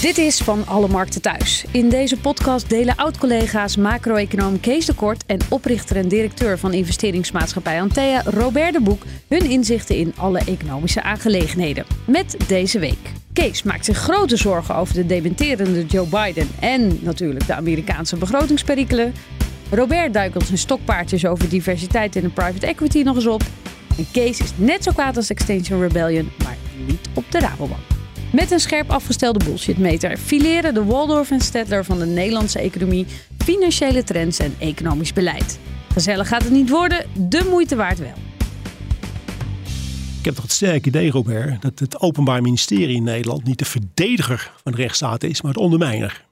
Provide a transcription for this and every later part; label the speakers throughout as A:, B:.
A: Dit is Van Alle Markten Thuis. In deze podcast delen oud-collega's macro-econoom Kees de Kort en oprichter en directeur van investeringsmaatschappij Antea Robert de Boek hun inzichten in alle economische aangelegenheden. Met deze week. Kees maakt zich grote zorgen over de dementerende Joe Biden en natuurlijk de Amerikaanse begrotingsperikelen. Robert duikelt zijn stokpaardjes over diversiteit in de private equity nog eens op. En Kees is net zo kwaad als Extinction Rebellion, maar niet op de Rabobank. Met een scherp afgestelde bullshitmeter fileren de Waldorf en Stedtler van de Nederlandse economie financiële trends en economisch beleid. Gezellig gaat het niet worden, de moeite waard wel.
B: Ik heb toch het sterke idee, Robert, dat het Openbaar Ministerie in Nederland niet de verdediger van de rechtsstaat is, maar het ondermijner.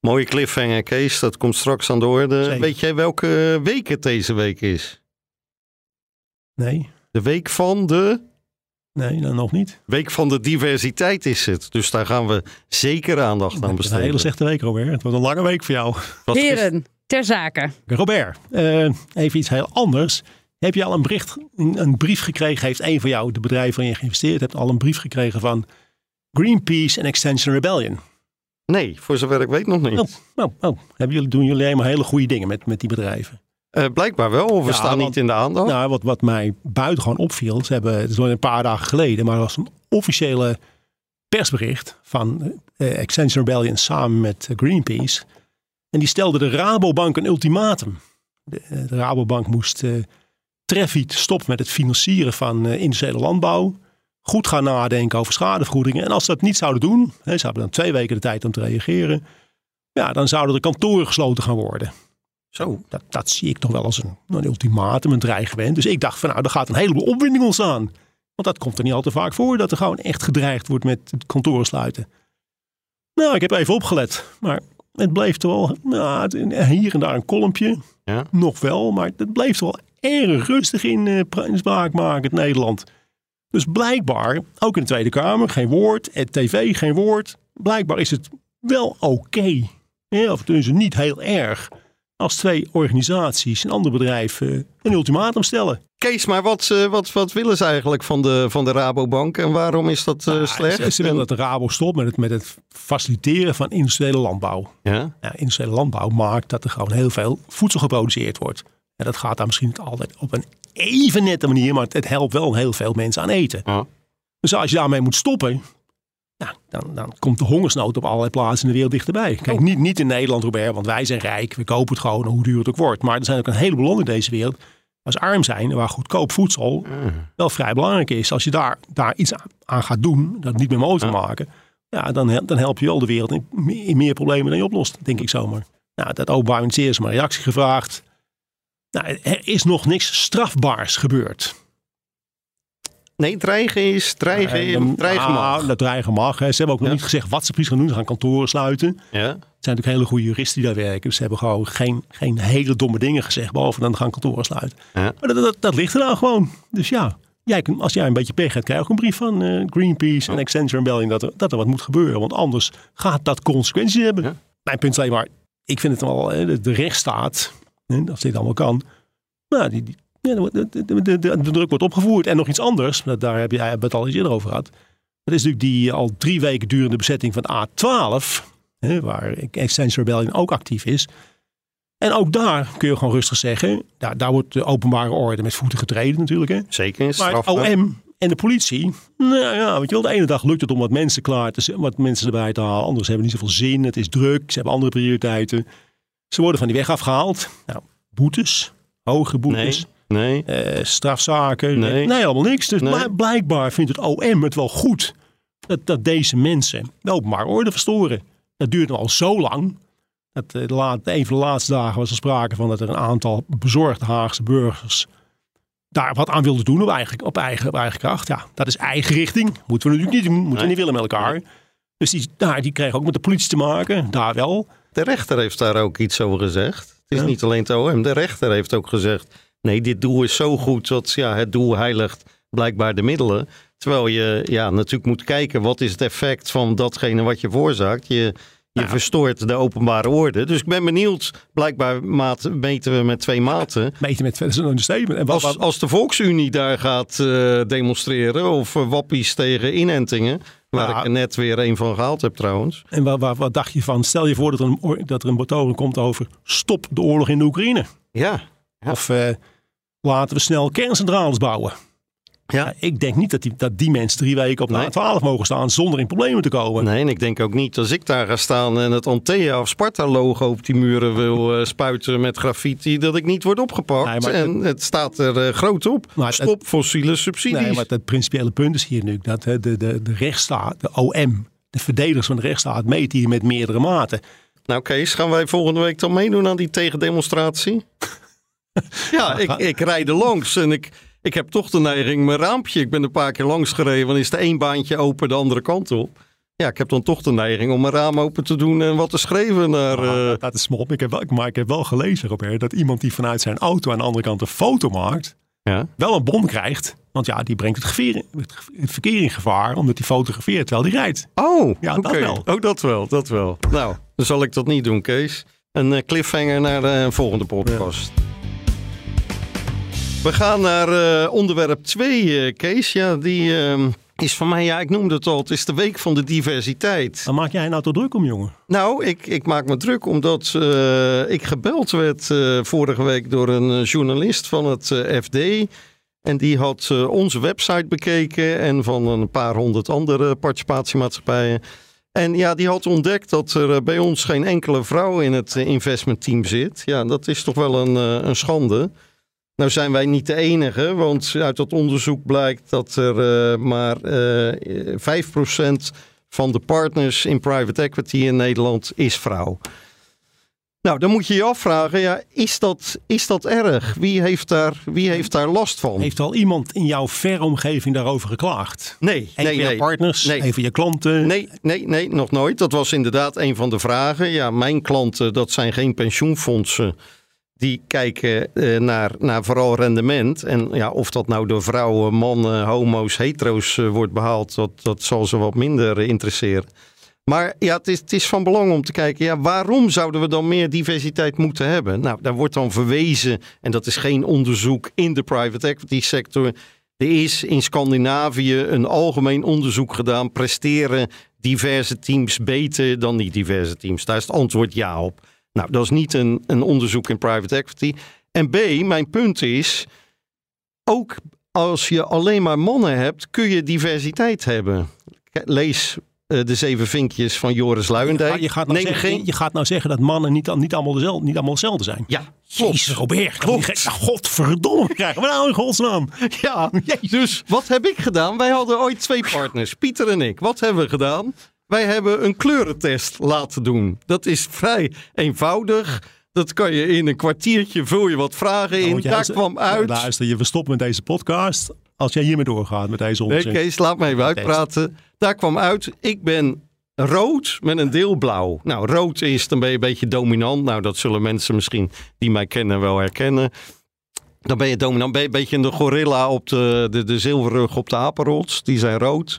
C: Mooie cliffhanger, Kees. Dat komt straks aan de orde.
B: Zeker.
C: Weet jij welke week het deze week is?
B: Nee,
C: De week van de...
B: nee, dan nog niet.
C: Week van de diversiteit is het. Dus daar gaan we zeker aandacht aan
B: Het is een
C: besteden.
B: hele slechte week, Robert. Het wordt een lange week voor jou.
C: Wat is-
A: Heren, ter zake.
B: Robert, eh, even iets heel anders. Heb je al een bericht, een, een brief gekregen? Heeft een van jou, de bedrijven waarin je geïnvesteerd hebt, al een brief gekregen van Greenpeace en Extension Rebellion?
C: Nee, voor zover ik weet nog niet.
B: Oh, oh, oh. Hebben jullie, doen jullie helemaal hele goede dingen met, met die bedrijven?
C: Eh, blijkbaar wel, of we
B: Ja,
C: staan niet in de aandacht.
B: Nou, wat, wat mij buitengewoon opviel, ze hebben, het is al een paar dagen geleden, maar er was een officiële persbericht van eh, Extension Rebellion samen met Greenpeace. En die stelde de Rabobank een ultimatum. De, de Rabobank moest eh Treffiet stoppen met het financieren van eh, industriële landbouw. Goed gaan nadenken over schadevergoedingen. En als ze dat niet zouden doen, hè, ze hebben dan twee weken de tijd om te reageren. Ja, dan zouden de kantoren gesloten gaan worden.
C: Zo.
B: Dat, dat zie ik toch wel als een, een ultimatum, een dreigement. Dus ik dacht van nou, er gaat een heleboel opwinding ontstaan. Want dat komt er niet al te vaak voor, dat er gewoon echt gedreigd wordt met het kantoren sluiten. Nou, ik heb even opgelet. Maar het bleef toch wel, nou, hier en daar een kolompje.
C: Ja.
B: Nog wel, maar het bleef toch wel erg rustig in, spraak maken, het Nederland. Dus blijkbaar, ook in de Tweede Kamer, geen woord. Het tv, geen woord. Blijkbaar is het wel oké. Ja, of ze niet heel erg als twee organisaties en andere bedrijven een ultimatum stellen.
C: Kees, maar wat, eh, wat, wat willen ze eigenlijk van de, van de Rabobank en waarom is dat eh,
B: Nou,
C: slecht?
B: Ze, ze willen dat de Rabo stopt met het, met het faciliteren van industriële landbouw.
C: Ja?
B: Ja, industriële landbouw maakt dat er gewoon heel veel voedsel geproduceerd wordt. En dat gaat daar misschien niet altijd op een even nette manier, maar het, het helpt wel heel veel mensen aan eten.
C: Ja.
B: Dus als je daarmee moet stoppen, ja, dan, dan komt de hongersnood op allerlei plaatsen in de wereld dichterbij. Kijk, niet, niet in Nederland, Robert, want wij zijn rijk, we kopen het gewoon, hoe duur het ook wordt. Maar er zijn ook een heleboel landen in deze wereld waar ze arm zijn waar goedkoop voedsel wel vrij belangrijk is. Als je daar, daar iets aan- gaat doen, dat niet meer mogelijk te maken, ja, dan, dan help je wel de wereld in, me- in meer problemen dan je oplost, denk ik zomaar. Nou, dat openbaar ministerie is maar reactie gevraagd. Nou, er is nog niks strafbaars gebeurd.
C: Nee, dreigen is dreigen,
B: dan-
C: dreigen mag.
B: Ah, dat dreigen mag. Hè. Ze hebben ook nog
C: Ja.
B: niet gezegd wat ze precies gaan doen. Ze gaan kantoren sluiten.
C: Ja?
B: Er zijn natuurlijk hele goede juristen die daar werken. Dus ze hebben gewoon geen, geen hele domme dingen gezegd. Behalve dan gaan kantoren sluiten.
C: Ja.
B: Maar dat, dat, dat ligt er nou gewoon. Dus ja, jij, als jij een beetje pech hebt, krijg je ook een brief van eh, Greenpeace en Extension Rebellion dat er, dat er wat moet gebeuren. Want anders gaat dat consequenties hebben. Mijn punt is alleen maar, ik vind het wel, de, rechtsstaat, als dit allemaal kan. Nou, die, die, ja, de, de, de, de, druk wordt opgevoerd. En nog iets anders, dat- daar heb je het al eens eerder over gehad. Dat is natuurlijk die al drie weken durende bezetting van A12, hè, waar Extension Rebellion ook actief is. En ook daar kun je gewoon rustig zeggen, daar, daar wordt de openbare orde met voeten getreden natuurlijk. Hè.
C: Zeker
B: Maar het. OM en de politie, nou ja, weet je wel, de ene dag lukt het om wat mensen klaar te wat mensen erbij te halen. Anders hebben niet zoveel zin, het is druk, ze hebben andere prioriteiten. Ze worden van die weg afgehaald. Nou, boetes, hoge boetes.
C: Nee, nee.
B: Eh, strafzaken.
C: Nee.
B: Nee, allemaal niks. Dus
C: Nee.
B: bl- blijkbaar vindt het OM het wel goed dat, dat deze mensen de openbare orde verstoren. Dat duurt al zo lang. Dat, eh, de laat, een van de laatste dagen was er sprake van dat er een aantal bezorgde Haagse burgers daar wat aan wilden doen op eigen, op eigen, op eigen kracht. Ja, dat is eigen richting. Moeten we natuurlijk niet doen. Moeten we niet willen met elkaar. Dus die, nou, die kregen ook met de politie te maken, daar wel.
C: De rechter heeft daar ook iets over gezegd. Het is
B: Ja.
C: niet alleen het OM. De rechter heeft ook gezegd: nee, dit doel is zo goed dat ja, het doel heiligt blijkbaar de middelen. Terwijl je ja, natuurlijk moet kijken wat is het effect van datgene wat je veroorzaakt. Je, je
B: Ja.
C: verstoort de openbare orde. Dus ik ben benieuwd. Blijkbaar maat, meten we met twee maten.
B: Meten met verder zo'n understatement. En wat,
C: Als, als de Volksunie daar gaat eh, demonstreren of eh, wappies tegen inentingen, waar
B: Ja.
C: ik er net weer een van gehaald heb trouwens.
B: en wat, wat, wat dacht je van, stel je voor dat er een, dat er een betogen komt over stop de oorlog in de Oekraïne.
C: Ja, Ja.
B: Of eh, laten we snel kerncentrales bouwen.
C: Ja.
B: Ik denk niet dat die, dat die mensen drie weken op de
C: Nee.
B: A12 mogen staan zonder in problemen te komen.
C: Nee, en ik denk ook niet als ik daar ga staan en het Antea of Sparta logo op die muren wil eh, spuiten met graffiti, dat ik niet word opgepakt.
B: Nee,
C: en het staat er eh, groot op.
B: Maar het-
C: Stop fossiele subsidies.
B: Nee, maar het principiële punt is hier nu dat de, de, de rechtsstaat, de OM, de verdedigers van de rechtsstaat meten hier met meerdere maten.
C: Nou Kees, gaan wij volgende week dan meedoen aan die tegendemonstratie? ja, ik, ik rijd er langs en ik, ik heb toch de neiging, mijn raampje, ik ben een paar keer langs gereden, dan is de één baantje open de andere kant op. Ja, ik heb dan toch de neiging om mijn raam open te doen en wat te schrijven naar...
B: Maar
C: eh,
B: dat- is mop. Ik heb wel, maar ik heb wel gelezen, Robert, dat iemand die vanuit zijn auto aan de andere kant een foto maakt,
C: ja.
B: wel een bon krijgt. Want ja, die brengt het, geveer, verkeer in gevaar, omdat hij fotografeert terwijl hij rijdt.
C: Oh,
B: Ja, dat wel.
C: Ook dat wel, dat wel. Nou, dan zal ik dat niet doen, Kees. Een eh, cliffhanger naar de volgende podcast. We gaan naar eh, onderwerp 2, Kees. Ja, die eh, is van mij, ja, ik noemde het al, het is de week van de diversiteit.
B: Dan maak jij nou toch druk om, jongen?
C: Nou, ik, ik maak me druk omdat eh, ik gebeld werd eh, vorige week door een eh, journalist van het eh, FD. En die had eh, onze website bekeken en van een paar honderd andere participatiemaatschappijen. En ja, die had ontdekt dat er eh, bij ons geen enkele vrouw in het eh, investmentteam zit. Ja, dat is toch wel een, eh, een schande. Nou zijn wij niet de enige, want uit dat onderzoek blijkt dat er eh, maar eh 5% van de partners in private equity in Nederland is vrouw. Nou, dan moet je je afvragen, ja, is, dat, is dat erg? Wie heeft daar, wie heeft daar last van?
B: Heeft al iemand in jouw verre omgeving daarover geklaagd?
C: Nee,
B: Een
C: nee,
B: van je
C: nee.
B: partners,
C: Nee.
B: een van je klanten?
C: Nee, nee, nee, nog nooit. Dat was inderdaad een van de vragen. Ja, mijn klanten, dat zijn geen pensioenfondsen. Die kijken eh, naar, naar vooral rendement. En ja, of dat nou door vrouwen, mannen, homo's, hetero's eh, wordt behaald, dat, dat zal ze wat minder interesseren. Maar ja, het is, het is van belang om te kijken, ja, waarom zouden we dan meer diversiteit moeten hebben? Nou, daar wordt dan verwezen, en dat is geen onderzoek in de private equity sector. Er is in Scandinavië een algemeen onderzoek gedaan. Presteren diverse teams beter dan niet diverse teams? Daar is het antwoord ja op. Nou, dat is niet een, een onderzoek in private equity. En B, mijn punt is, ook als je alleen maar mannen hebt, kun je diversiteit hebben. Lees eh, de zeven vinkjes van Joris Luijendijk.
B: Je, gaat nou
C: Neem
B: zeggen,
C: geen...
B: je gaat nou zeggen dat mannen niet, niet, allemaal, dezelfde, niet allemaal hetzelfde zijn.
C: Ja, klopt.
B: Jezus, Robert.
C: Klopt.
B: Klopt. Godverdomme, krijgen we nou in godsnaam?
C: Ja, dus wat heb ik gedaan? Wij hadden ooit twee partners, Pieter en ik. Wat hebben we gedaan? Wij hebben een kleurentest laten doen. Dat is vrij eenvoudig. Dat kan je in een kwartiertje, vul je wat vragen in.
B: Want jij
C: Daar kwam uit.
B: Luister, je we stoppen met deze podcast als jij hiermee doorgaat met deze
C: Nee,
B: onzin.
C: Kees, laat me even uitpraten. Daar kwam uit, ik ben rood met een deel blauw. Nou, rood is, dan ben je een beetje dominant. Nou, dat zullen mensen misschien die mij kennen wel herkennen. Dan ben je dominant, ben je een beetje de gorilla op de, de, de zilverrug op de apenrots. Die zijn rood.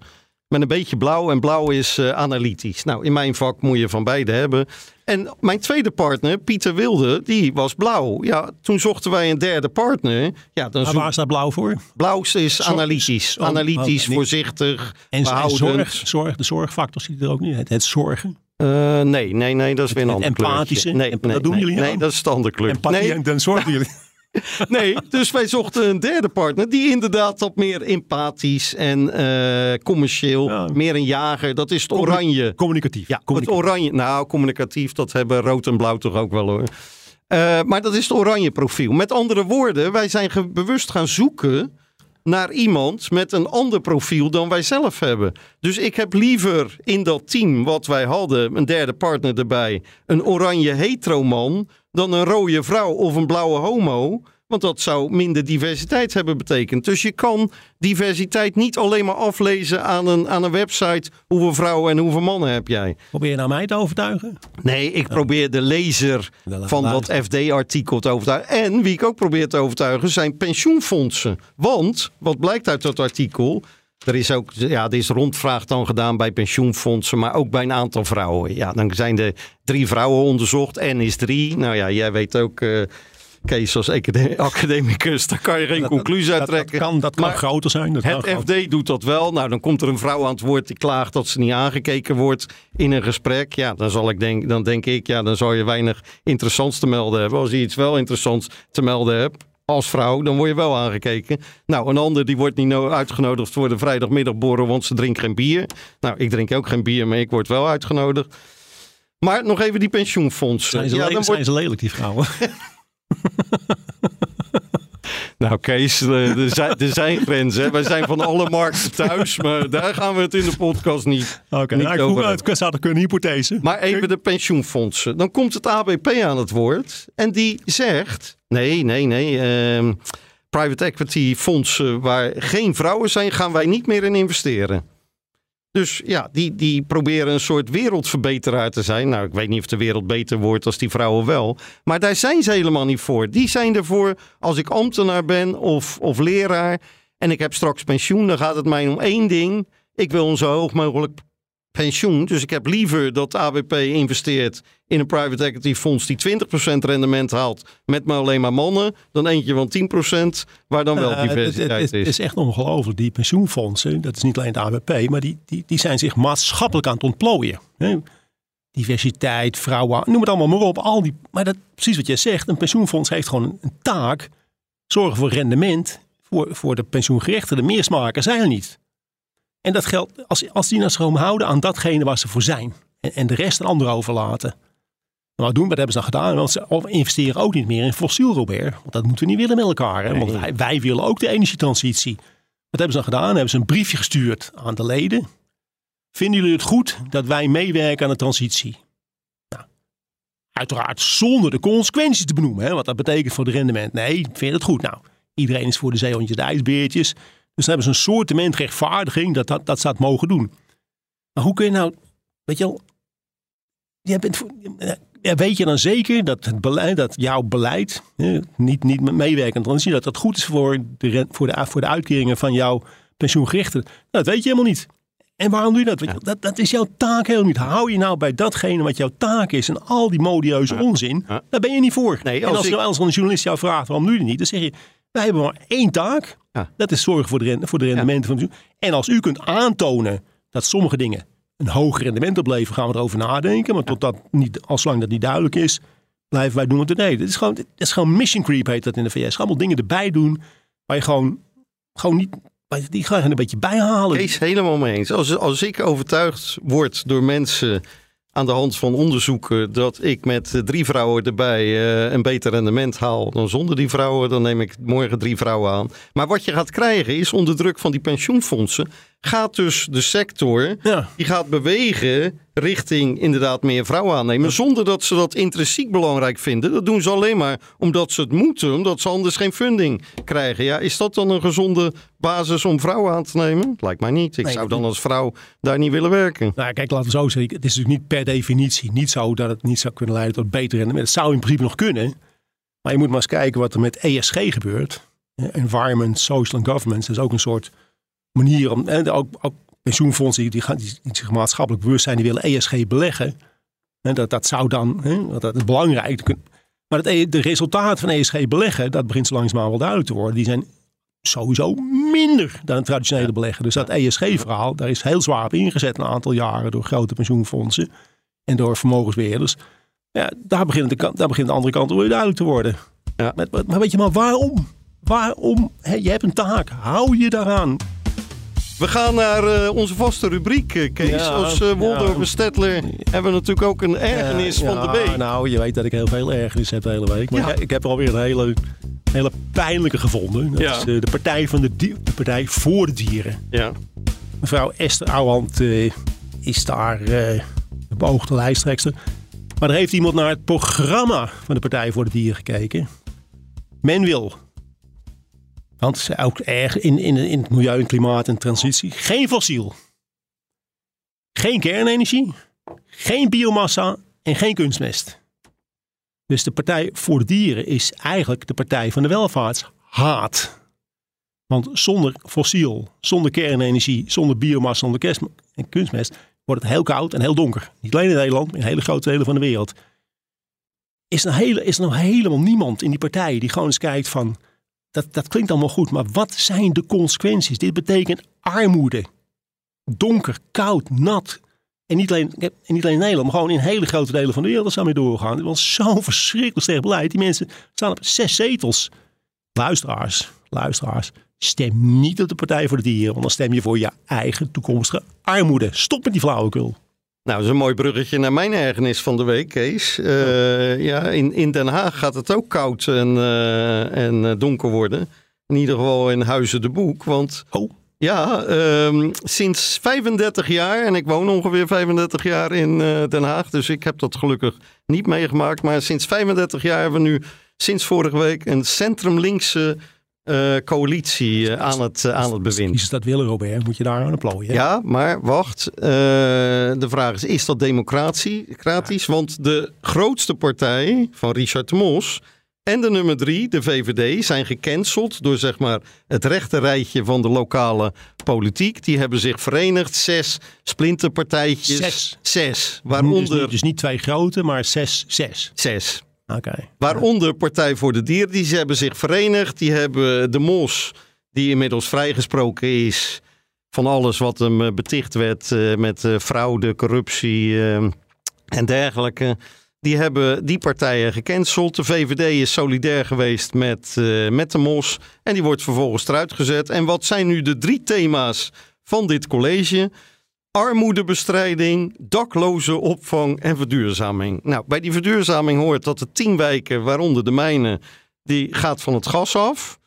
C: Met een beetje blauw en blauw is eh, analytisch. Nou, in mijn vak moet je van beide hebben. En mijn tweede partner, Pieter Wilde, die was blauw. Ja, toen zochten wij een derde partner. Ja, dan
B: Maar waar staat blauw voor?
C: blauw is analytisch.
B: Oh,
C: analytisch,
B: oh, niet-
C: voorzichtig,
B: En, zorg, zorg, de zorgfactor zit er ook niet. Het, het zorgen.
C: Eh, nee, nee, nee, dat is weer een
B: Het
C: ander
B: empathische.
C: Nee, nee,
B: dat doen
C: nee,
B: jullie
C: Nee, dat is andere.
B: Empathie
C: Nee,
B: en dan zorgen jullie.
C: nee, dus wij zochten een derde partner die inderdaad wat meer empathisch en eh, commercieel,
B: Ja.
C: meer een jager. Dat is het oranje.
B: Communicatief.
C: Ja, het
B: Communicatief.
C: oranje. Nou, communicatief, dat hebben rood en blauw toch ook wel hoor. Eh, maar dat is het oranje profiel. Met andere woorden, wij zijn bewust gaan zoeken naar iemand met een ander profiel dan wij zelf hebben. Dus ik heb liever in dat team wat wij hadden, een derde partner erbij, een oranje heteroman, dan een rode vrouw of een blauwe homo. Want dat zou minder diversiteit hebben betekend. Dus je kan diversiteit niet alleen maar aflezen aan een, aan een website. Hoeveel vrouwen en hoeveel mannen heb jij?
B: Probeer je nou mij te overtuigen?
C: Nee, ik probeer de lezer van dat. FD-artikel te overtuigen. En wie ik ook probeer te overtuigen zijn pensioenfondsen. Want, wat blijkt uit dat artikel... Er is ook, ja, er is rondvraag dan gedaan bij pensioenfondsen, maar ook bij een aantal vrouwen. Ja, dan zijn er drie vrouwen onderzocht. N is drie. Nou ja, jij weet ook, eh, Kees, als acade- academicus, daar kan je geen conclusie uit
B: Dat, dat
C: trekken.
B: kan, dat kan
C: Maar
B: groter zijn. Dat
C: het
B: groter.
C: FD doet dat wel. Nou, dan komt er een vrouw aan het woord die klaagt dat ze niet aangekeken wordt in een gesprek. Ja, dan, zal ik denk, dan denk ik, ja, dan zal je weinig interessants te melden hebben. Als je iets wel interessants te melden hebt als vrouw, dan word je wel aangekeken. Nou, een ander die wordt niet no- uitgenodigd voor de vrijdagmiddagborrel, want ze drinkt geen bier. Nou, ik drink ook geen bier, maar ik word wel uitgenodigd. Maar nog even die pensioenfondsen.
B: Zijn ze,
C: ja, dan wordt
B: zijn ze lelijk, die vrouwen?
C: Nou, Kees, eh, er zijn, er zijn grenzen. hè. Wij zijn van alle markten thuis, maar daar gaan we het in de podcast niet,
B: Oké,
C: niet
B: nou, ik
C: over
B: kunnen hypothese.
C: Maar even de pensioenfondsen. Dan komt het ABP aan het woord. En die zegt: nee, nee, nee. ehm, private equity fondsen waar geen vrouwen zijn, gaan wij niet meer in investeren. Dus ja, die, die proberen een soort wereldverbeteraar te zijn. Nou, ik weet niet of de wereld beter wordt als die vrouwen wel. Maar daar zijn ze helemaal niet voor. Die zijn ervoor als ik ambtenaar ben of, of leraar en ik heb straks pensioen. Dan gaat het mij om één ding. Ik wil een zo hoog mogelijk pensioen. Dus ik heb liever dat ABP investeert in een private equity fonds die 20% rendement haalt met maar alleen maar mannen. Dan eentje van 10% waar dan wel
B: Eh,
C: diversiteit
B: het, het
C: is.
B: is echt ongelooflijk. Die pensioenfondsen, dat is niet alleen het ABP, maar die, die, die zijn zich maatschappelijk aan het ontplooien. Hè? Diversiteit, vrouwen, noem het allemaal maar op. Al die, maar dat, precies wat jij zegt, een pensioenfonds heeft gewoon een, taak. Zorgen voor rendement voor, voor de pensioengerechtigden. Meer smaken zijn er niet. En dat geldt, als, als die nou gewoon houden aan datgene waar ze voor zijn. En, en de rest aan anderen overlaten. Nou, doen, wat hebben ze dan gedaan? Want ze investeren ook niet meer in fossiel, Robert. Want dat moeten we niet willen met elkaar. Hè? Want wij, wij willen ook de energietransitie. Wat hebben ze dan gedaan? Hebben ze een briefje gestuurd aan de leden. Vinden jullie het goed dat wij meewerken aan de transitie? Nou, uiteraard zonder de consequenties te benoemen. Hè? Wat dat betekent voor het rendement. Nee, vind je het goed? Nou, iedereen is voor de zeehondjes de ijsbeertjes. Dus dan hebben ze een soortement rechtvaardiging dat, dat, dat ze dat mogen doen. Maar hoe kun je nou, weet je wel, jij bent weet je dan zeker dat het beleid, dat jouw beleid, hè, niet, niet met meewerken aan de transitie, dat dat goed is voor de, voor de, voor de uitkeringen van jouw pensioengerichten? Nou, dat weet je helemaal niet. En waarom doe je dat? Je, dat? Dat is jouw taak helemaal niet. Hou je nou bij datgene wat jouw taak is en al die modieuze onzin,
C: Ja.
B: daar ben je niet voor.
C: Nee,
B: en
C: als
B: als,
C: ik-
B: je als een journalist jou vraagt waarom doe je niet, dan zeg je, wij hebben maar één taak.
C: Ja.
B: Dat is zorgen voor de, voor de rendementen van het pensioen. En als u kunt aantonen dat sommige dingen een hoger rendement opleveren, gaan we erover nadenken. Maar tot dat niet, als lang dat niet duidelijk is, blijven wij doen wat we deden. Dit is gewoon, dit is gewoon mission creep heet dat in de VS. Allemaal dingen erbij doen waar je gewoon, gewoon niet, die gaan een beetje bijhalen.
C: Kees, helemaal mee eens. Als, als ik overtuigd word door mensen aan de hand van onderzoeken dat ik met drie vrouwen erbij eh, een beter rendement haal dan zonder die vrouwen, dan neem ik morgen drie vrouwen aan. Maar wat je gaat krijgen is onder druk van die pensioenfondsen, gaat dus de sector
B: Ja.
C: die gaat bewegen richting inderdaad meer vrouwen aannemen. Zonder dat ze dat intrinsiek belangrijk vinden. Dat doen ze alleen maar omdat ze het moeten. Omdat ze anders geen funding krijgen. Ja, is dat dan een gezonde basis om vrouwen aan te nemen? Lijkt mij niet. Ik
B: Nee,
C: zou dan als vrouw daar niet willen werken.
B: Nou, kijk, laten we zo zeggen. Het is natuurlijk niet per definitie niet zo dat het niet zou kunnen leiden tot beter rendement. Het zou in principe nog kunnen. Maar je moet maar eens kijken wat er met ESG gebeurt. Environment, Social and Governance. Dat is ook een soort manier om. En ook, ook pensioenfondsen die, gaan, die, die zich maatschappelijk bewust zijn, die willen ESG beleggen. En dat, dat zou dan. Hè, dat, is belangrijk. Maar het, E- de resultaten van ESG beleggen, dat begint zo langzamerhand wel duidelijk te worden. Die zijn sowieso minder dan het traditionele beleggen. Dus dat ESG-verhaal, daar is heel zwaar op ingezet een aantal jaren door grote pensioenfondsen en door vermogensbeheerders. Ja, daar begint de, daar begint de andere kant weer duidelijk te worden.
C: Ja.
B: Maar, maar, weet je maar waarom? Waarom? Je hebt een taak. Hou je daaraan.
C: We gaan naar eh, onze vaste rubriek, eh, Kees.
B: Ja,
C: als eh Waldorf
B: ja.
C: Stedtler hebben we natuurlijk ook een ergernis
B: Ja,
C: van de week.
B: Nou, je weet dat ik heel veel ergernis heb de hele week. Maar ik, ik heb er alweer een hele, hele pijnlijke gevonden. Dat is de partij, van de, de partij voor de dieren.
C: Ja.
B: Mevrouw Esther Ouwehand eh, is daar de beoogde lijsttrekster. Maar er heeft iemand naar het programma van de Partij voor de Dieren gekeken. Men wil, want ook erg in, in, in het milieu en klimaat en transitie, geen fossiel. Geen kernenergie, geen biomassa en geen kunstmest. Dus de Partij voor de Dieren is eigenlijk de partij van de welvaartshaat. Want zonder fossiel, zonder kernenergie, zonder biomassa, zonder en kunstmest wordt het heel koud en heel donker. Niet alleen in Nederland, maar in hele grote delen van de wereld. Is er, hele, is nou helemaal niemand in die partij die gewoon eens kijkt van... Dat, dat klinkt allemaal goed, maar wat zijn de consequenties? Dit betekent armoede. Donker, koud, nat. En niet alleen, en niet alleen in Nederland, maar gewoon in hele grote delen van de wereld zou mee doorgaan. Het was zo'n verschrikkelijk sterk beleid. Die mensen staan op zes zetels. Luisteraars, luisteraars, stem niet op de Partij voor de Dieren, want dan stem je voor je eigen toekomstige armoede. Stop met die flauwekul.
C: Nou, dat is een mooi bruggetje naar mijn ergernis van de week, Kees. Uh, ja, in, in Den Haag gaat het ook koud en, uh, en uh, donker worden. In ieder geval in Huizen de Boek. Want
B: oh.
C: ja, um, sinds 35 jaar, en ik woon ongeveer 35 jaar in Den Haag, dus ik heb dat gelukkig niet meegemaakt. Maar sinds 35 jaar hebben we nu, sinds vorige week, een centrum-linkse uh, coalitie uh, aan, het, uh, aan het bewind.
B: Is dat willen, Robert? Moet je daar aan plooien?
C: Ja, maar wacht. de vraag is, is dat democratisch? Want de grootste partij van Richard de Mos en de nummer drie, de VVD, zijn gecanceld door zeg maar het rechte rijtje van de lokale politiek. Die hebben zich verenigd, zes splinterpartijtjes.
B: Zes?
C: Zes. Waaronder...
B: Dus niet, dus niet twee grote, maar zes, zes.
C: Zes. Waaronder Partij voor de Dieren. Die hebben zich verenigd. Die hebben de Mos, die inmiddels vrijgesproken is van alles wat hem beticht werd uh, met uh, fraude, corruptie en dergelijke. Die hebben die partijen gecanceld. De VVD is solidair geweest met, met de Mos. En die wordt vervolgens eruit gezet. En wat zijn nu de drie thema's van dit college? Armoedebestrijding, dakloze opvang en verduurzaming. Nou, bij die verduurzaming hoort dat de tien wijken, waaronder de mijne, die gaat van het gas af.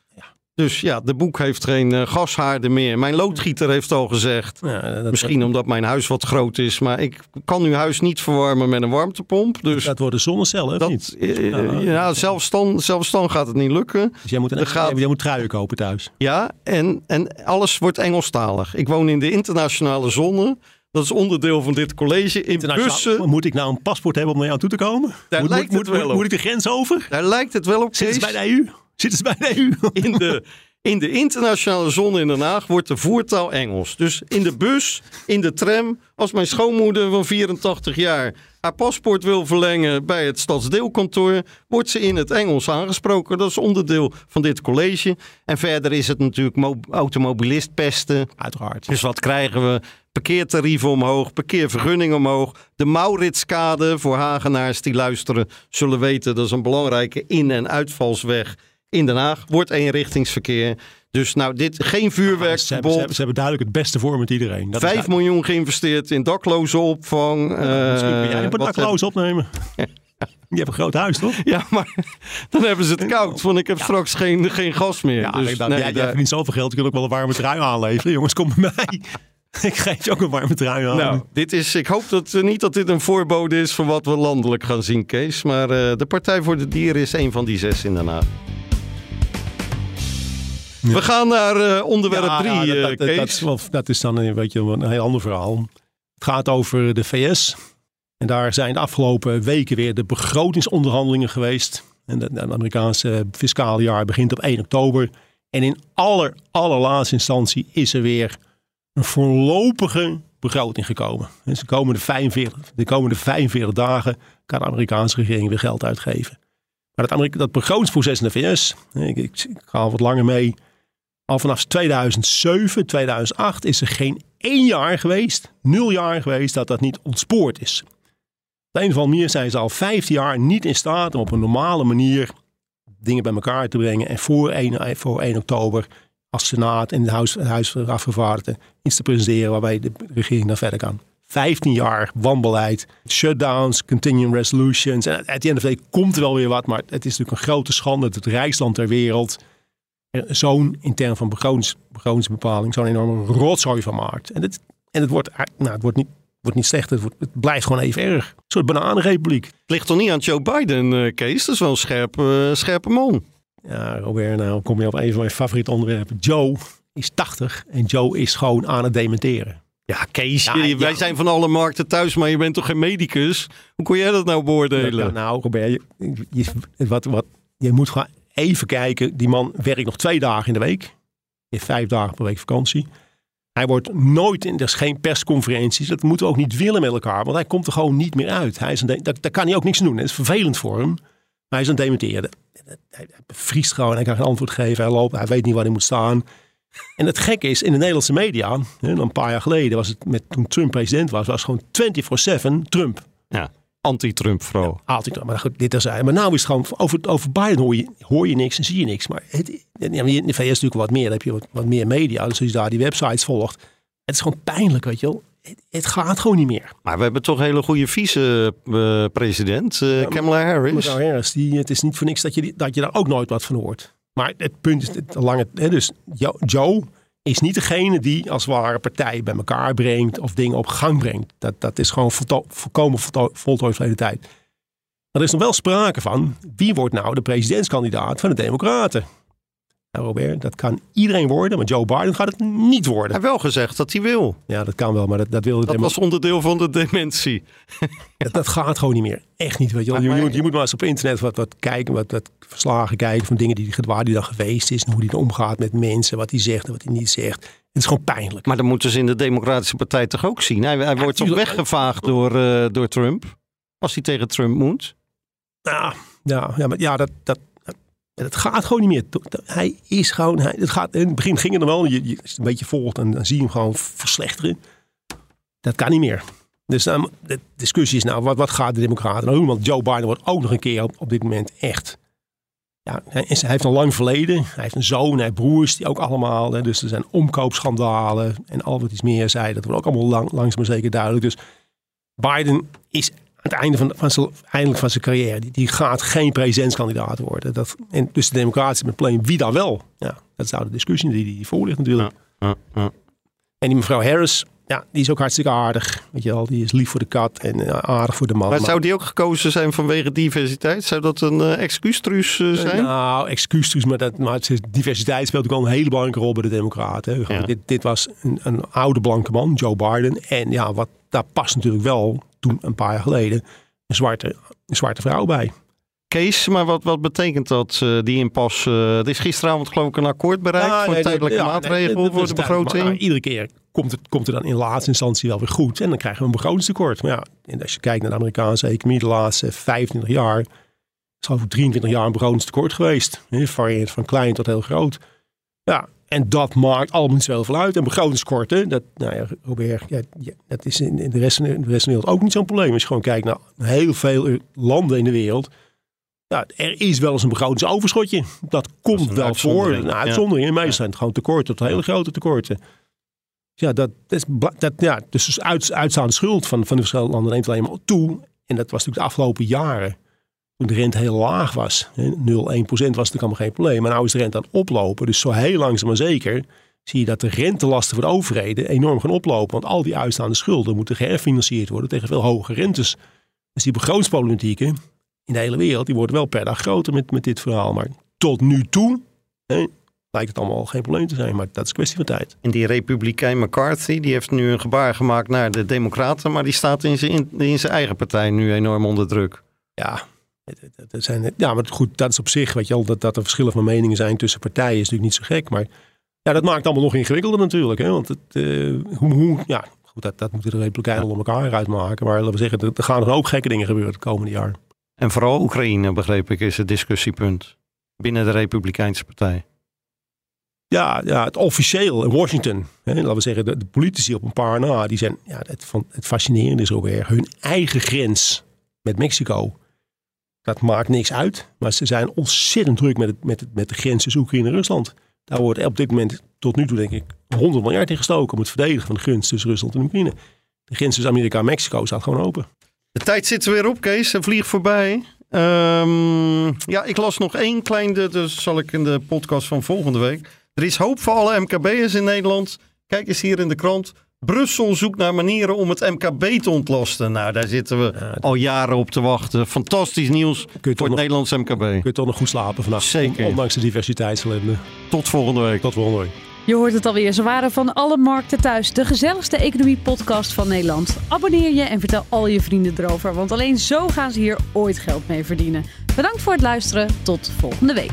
C: Dus ja, de boek heeft geen uh, gashaarden meer. Mijn loodgieter heeft al gezegd. Ja, dat misschien dat... omdat mijn huis wat groot is. Maar ik kan uw huis niet verwarmen met een warmtepomp. Dus
B: dat wordt de zonnecel,
C: dat,
B: niet?
C: Uh, ja, ja, zelfs, dan, zelfs dan gaat het niet lukken.
B: Dus jij moet, een, gaat... jij moet truien kopen thuis.
C: Ja, en, en alles wordt Engelstalig. Ik woon in de internationale zone. Dat is onderdeel van dit college. In bussen.
B: Moet ik nou een paspoort hebben om naar jou toe te komen?
C: Daar
B: moet,
C: lijkt
B: moet,
C: het wel
B: moet, moet ik de grens over?
C: Daar lijkt het wel op.
B: Ze bij de EU? Zitten ze bij de EU?
C: In de, in de internationale zone in Den Haag wordt de voertaal Engels. Dus in de bus, in de tram, als mijn schoonmoeder van 84 jaar haar paspoort wil verlengen bij het stadsdeelkantoor, wordt ze in het Engels aangesproken. Dat is onderdeel van dit college. En verder is het natuurlijk automobilist pesten.
B: Uiteraard.
C: Dus wat krijgen we? Parkeertarieven omhoog, parkeervergunningen omhoog. De Mauritskade voor Hagenaars die luisteren zullen weten. Dat is een belangrijke in- en uitvalsweg in Den Haag. Wordt eenrichtingsverkeer. Dus nou, dit geen vuurwerk.
B: Ze hebben, ze, hebben, ze hebben duidelijk het beste voor met iedereen.
C: Dat 5 miljoen geïnvesteerd in dakloze opvang.
B: Ja, misschien kun jij een paar daklozen opnemen. Je hebt een groot huis, toch?
C: Ja, maar dan hebben ze het koud. Want ik heb ja. straks geen, geen gas meer.
B: Ja,
C: dus,
B: nee, jij, jij verdient zoveel geld. Je kunt ook wel een warme trui aanleveren. Jongens, kom bij mij. Ik geef je ook een warme trui aan.
C: Nou, dit is, ik hoop dat, uh, niet dat dit een voorbode is van wat we landelijk gaan zien, Kees. Maar uh, de Partij voor de Dieren is een van die zes in Den Haag. We gaan naar uh, onderwerp 3, ja,
B: dat, dat,
C: Kees.
B: Dat, dat, is dan een, weet je, een heel ander verhaal. Het gaat over de VS. En daar zijn de afgelopen weken weer de begrotingsonderhandelingen geweest. En het Amerikaanse fiscale jaar begint op 1 oktober. En in aller, allerlaatste instantie is er weer een voorlopige begroting gekomen. Dus de komende 45, de komende 45 dagen kan de Amerikaanse regering weer geld uitgeven. Maar dat, Amerika dat begrotingsproces in de VS, ik, ik, ik ga al wat langer mee. Al vanaf 2007, 2008 is er geen één jaar geweest, nul jaar geweest, dat dat niet ontspoord is. Op een of andere manier zijn ze al 15 jaar niet in staat om op een normale manier dingen bij elkaar te brengen. En voor 1, voor 1 oktober als Senaat en het Huis, Huis van Afgevaardigden iets te presenteren waarbij de regering dan verder kan. 15 jaar wanbeleid, shutdowns, continuing resolutions. En at the end komt er wel weer wat, maar het is natuurlijk een grote schande dat het rijksland ter wereld zo'n in termen van begrotings, begrotingsbepaling zo'n enorme rotzooi van maakt. En het, en het, wordt, nou, het wordt niet wordt niet slechter, het, wordt, het, blijft gewoon even erg. Een soort bananenrepubliek. Het
C: ligt toch niet aan Joe Biden, uh, Kees? Dat is wel een scherpe, uh, scherpe man.
B: Ja, Robert, nou kom je op een van mijn favoriete onderwerpen. Joe is 80 en Joe is gewoon aan het dementeren.
C: Ja, Kees,
B: Ja,
C: wij
B: ja.
C: zijn van alle markten thuis, maar je bent toch geen medicus? Hoe kon jij dat nou beoordelen?
B: Ja, nou, Robert, je, je- wat, wat, je moet gewoon even kijken. Die man werkt nog twee dagen in de week. Heeft vijf dagen per week vakantie. Hij wordt nooit in, er is geen persconferenties. Dat moeten we ook niet willen met elkaar, want hij komt er gewoon niet meer uit. Hij is een, daar, daar kan hij ook niks doen. Het is vervelend voor hem. Maar hij is een dementeerde. Hij, bevriest gewoon, hij kan geen antwoord geven. Hij loopt, hij weet niet waar hij moet staan. En het gekke is, in de Nederlandse media, een paar jaar geleden, was het met, toen Trump president was, was gewoon 24-7 Trump.
C: Ja, anti-Trump vooral.
B: Altijd, maar goed, dit is Maar nou is het gewoon, over, over Biden hoor je, hoor je niks en zie je niks. Maar het, ja, in de VS natuurlijk wat meer, dan heb je wat, wat meer media. Dus als je daar die websites volgt, het is gewoon pijnlijk, weet je wel. Het, het gaat gewoon niet meer.
C: Maar we hebben toch een hele goede vice-president, eh Kamala Harris.
B: Mevrouw Harris, die, het is niet voor niks dat je, dat je daar ook nooit wat van hoort. Maar het punt is, het lange, hè, dus Jo- Joe is niet degene die als ware partijen bij elkaar brengt of dingen op gang brengt. Dat, dat is gewoon volkomen volto- voltooid verleden tijd. Er is nog wel sprake van, wie wordt nou de presidentskandidaat van de Democraten? Nou Robert, dat kan iedereen worden, maar Joe Biden gaat het niet
C: Hij
B: worden.
C: heeft wel gezegd dat hij wil.
B: Ja, dat kan wel, maar dat, dat wil de
C: Dat was onderdeel van de dementie.
B: Dat, dat gaat gewoon niet meer. Echt niet. Weet je, wel. je, moet, je moet maar eens op internet wat, wat kijken, wat, wat verslagen kijken van dingen die, waar die dan geweest is. En hoe die dan omgaat met mensen, wat hij zegt en wat hij niet zegt. Het is gewoon pijnlijk.
C: Maar dat moeten ze in de Democratische Partij toch ook zien? Hij, hij wordt toch weggevaagd door, eh, door Trump? Als hij tegen Trump moet?
B: Ja, ja, ja, maar ja, dat, dat, dat gaat gewoon niet meer. Hij is gewoon, hij, het gaat, in het begin ging het nog wel. Je, het een beetje volgt en dan zie je hem gewoon verslechteren. Dat kan niet meer. Dus de discussie is nou, wat, wat gaat de Democraten nou doen? Want Joe Biden wordt ook nog een keer op, dit moment echt. Ja, hij, hij heeft een lang verleden. Hij heeft een zoon, hij heeft broers, die ook allemaal. Hè, dus er zijn omkoopschandalen en al wat iets meer zei. Dat wordt ook allemaal lang, langzaam maar zeker duidelijk. Dus Biden is het einde van, van, zijn, eindelijk van zijn carrière. Die, die gaat geen presidentskandidaat worden. Dat, en dus de democraten met plane, wie dan wel? Ja, dat is nou de discussie die, die voor ligt natuurlijk.
C: Ja, ja.
B: En die mevrouw Harris, ja, die is ook hartstikke aardig. Weet je wel, die is lief voor de kat en eh, aardig voor de man.
C: Maar
B: Maar-
C: zou die ook gekozen zijn vanwege diversiteit? Zou dat een uh, excuustruus eh, zijn?
B: Nou, excuses, maar, dat, maar diversiteit speelt ook al een hele belangrijke rol bij de Democraten.
C: Ja.
B: Dit, dit was een, een oude blanke man, Joe Biden. En ja, wat, daar past natuurlijk wel toen een paar jaar geleden een zwarte, een zwarte vrouw bij.
C: Kees, maar wat, wat betekent dat, die impasse? Eh, er is gisteravond geloof ik een akkoord bereikt
B: Ja,
C: voor
B: nee,
C: tijdelijke
B: nee,
C: maatregelen voor de begroting.
B: Maar, iedere keer komt het, komt het dan in laatste instantie wel weer goed. En dan krijgen we een begrotingstekort. Maar ja, en als je kijkt naar de Amerikaanse economie de laatste 25 jaar. is over 23 jaar een begrotingstekort geweest. van klein tot heel groot. Ja, en dat maakt allemaal niet zoveel uit. En begrotingstekorten, dat, nou ja, Robert, ja, ja, dat is in, in de, rest, van de- in de rest van de wereld ook niet zo'n probleem. Als je gewoon kijkt naar heel veel landen in de wereld. Ja, er is wel eens een begrotingsoverschotje. Dat komt
C: een
B: wel voor.
C: uitzondering,
B: Nou,
C: ja.
B: uitzonderingen. Meestal zijn het gewoon tekorten tot hele grote tekorten. Ja, dat, dat dat, ja, dus uit, uitstaande schuld van, van de verschillende landen neemt alleen maar toe. En dat was natuurlijk de afgelopen jaren. Toen de rente heel laag was. hè, 0, 1 procent was natuurlijk allemaal geen probleem. Maar nu is de rente aan het oplopen. Dus zo heel langzaam maar zeker zie je dat de rentelasten voor de overheden enorm gaan oplopen. Want al die uitstaande schulden moeten geherfinancierd worden tegen veel hogere rentes. Dus die begrotingsproblematieken in de hele wereld, die worden wel per dag groter met, met dit verhaal. Maar tot nu toe hè, lijkt het allemaal geen probleem te zijn. Maar dat is een kwestie van tijd.
C: En die republikein McCarthy, die heeft nu een gebaar gemaakt naar de democraten. Maar die staat in zijn, in, in zijn eigen partij nu enorm onder druk.
B: Ja, het zijn, ja, maar goed, dat is op zich, weet je wel, dat, dat er verschillen van meningen zijn tussen partijen is natuurlijk niet zo gek. Maar ja, dat maakt het allemaal nog ingewikkelder natuurlijk. Hè? Want het, eh, hoe, hoe, ja, goed, dat, dat moeten de Republikeinen onder elkaar uitmaken. Maar laten we zeggen, er, er gaan er ook gekke dingen gebeuren het komende jaar.
C: En vooral Oekraïne, begreep ik, is het discussiepunt binnen de Republikeinse Partij.
B: Ja, ja, het officieel in Washington, hè, laten we zeggen, de, politici op een paar na, die zijn, ja, het, het fascinerende is ook weer hun eigen grens met Mexico. Dat maakt niks uit, maar ze zijn ontzettend druk met, met, met de grens tussen Oekraïne Rusland. Daar wordt op dit moment tot nu toe denk ik 100 miljard in gestoken om het verdedigen van de grens tussen Rusland en Oekraïne. De grens tussen Amerika en Mexico staat gewoon open.
C: De tijd zit er weer op, Kees. En vliegt voorbij. Ehm, ja, ik las nog één klein, de- dus zal ik in de podcast van volgende week. Er is hoop voor alle MKB'ers in Nederland. Kijk eens hier in de krant. Brussel zoekt naar manieren om het MKB te ontlasten. Nou, daar zitten we al jaren op te wachten. Fantastisch nieuws voor het
B: nog-
C: Nederlands MKB.
B: Kun je toch nog goed slapen vannacht.
C: Zeker.
B: Ondanks de diversiteitsellende.
C: Tot volgende week.
B: Tot volgende week.
A: Je hoort het alweer, ze waren van alle markten thuis. De gezelligste economie-podcast van Nederland. Abonneer je en vertel al je vrienden erover, want alleen zo gaan ze hier ooit geld mee verdienen. Bedankt voor het luisteren, tot volgende week.